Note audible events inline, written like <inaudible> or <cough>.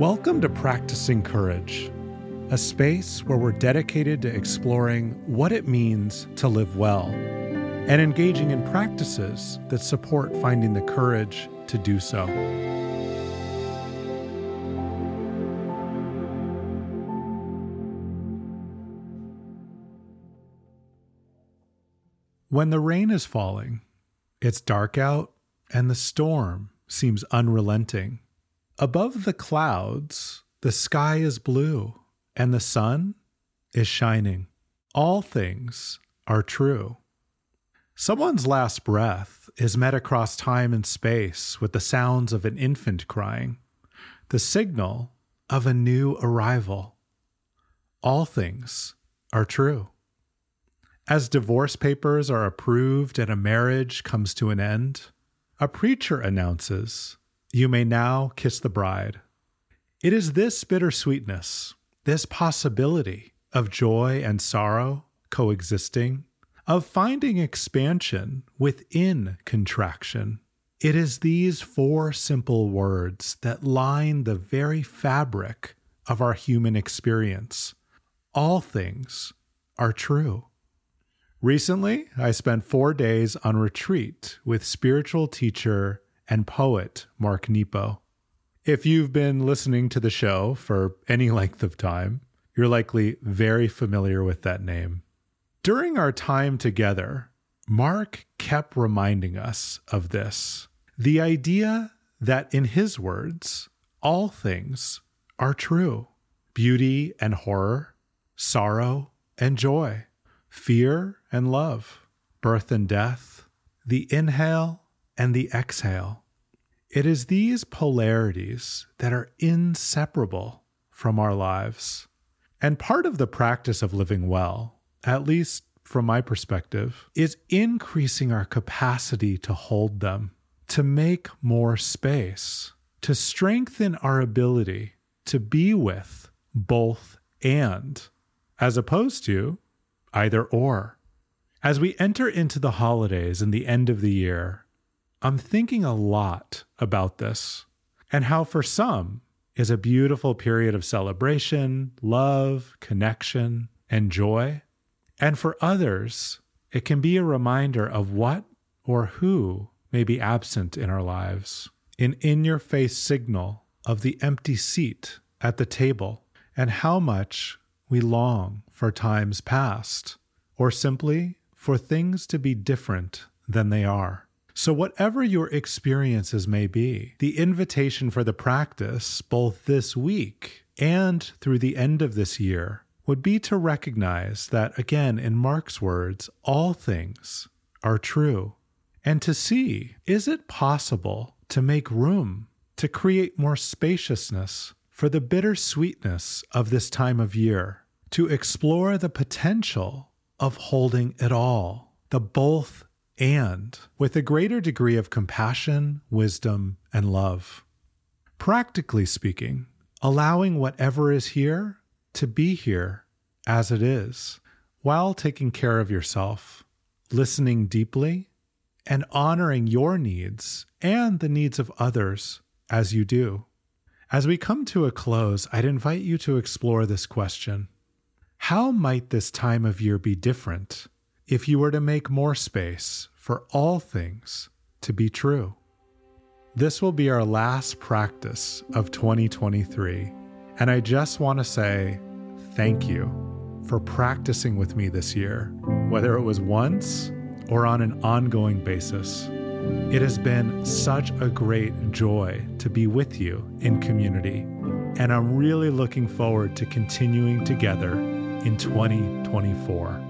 Welcome to Practicing Courage, a space where we're dedicated to exploring what it means to live well and engaging in practices that support finding the courage to do so. When the rain is falling, it's dark out, and the storm seems unrelenting. Above the clouds, the sky is blue, and the sun is shining. All things are true. Someone's last breath is met across time and space with the sounds of an infant crying, the signal of a new arrival. All things are true. As divorce papers are approved and a marriage comes to an end, a preacher announces, You may now kiss the bride. It is this bittersweetness, this possibility of joy and sorrow coexisting, of finding expansion within contraction. It is these four simple words that line the very fabric of our human experience. All things are true. Recently, I spent four days on retreat with spiritual teacher and poet Mark Nepo. If you've been listening to the show for any <laughs> length of time, you're likely very familiar with that name. During our time together, Mark kept reminding us of this the idea that, in his words, all things are true beauty and horror, sorrow and joy fear and love, birth and death, the inhale and the exhale. It is these polarities that are inseparable from our lives. And part of the practice of living well, at least from my perspective, is increasing our capacity to hold them, to make more space, to strengthen our ability to be with both and, as opposed to either or. As we enter into the holidays and the end of the year, I'm thinking a lot about this and how, for some, is a beautiful period of celebration, love, connection, and joy. And for others, it can be a reminder of what or who may be absent in our lives, an in your face signal of the empty seat at the table and how much we long for times past, or simply for things to be different than they are. So, whatever your experiences may be, the invitation for the practice, both this week and through the end of this year, would be to recognize that, again, in Mark's words, all things are true, and to see is it possible to make room, to create more spaciousness for the bittersweetness of this time of year, to explore the potential of holding it all, the both and, with a greater degree of compassion, wisdom, and love. Practically speaking, allowing whatever is here to be here as it is, while taking care of yourself, listening deeply, and honoring your needs and the needs of others as you do. As we come to a close, I'd invite you to explore this question How might this time of year be different if you were to make more space for all things to be true? This will be our last practice of 2023, and I just want to say thank you for practicing with me this year, whether it was once or on an ongoing basis. It has been such a great joy to be with you in community, and I'm really looking forward to continuing together in 2024.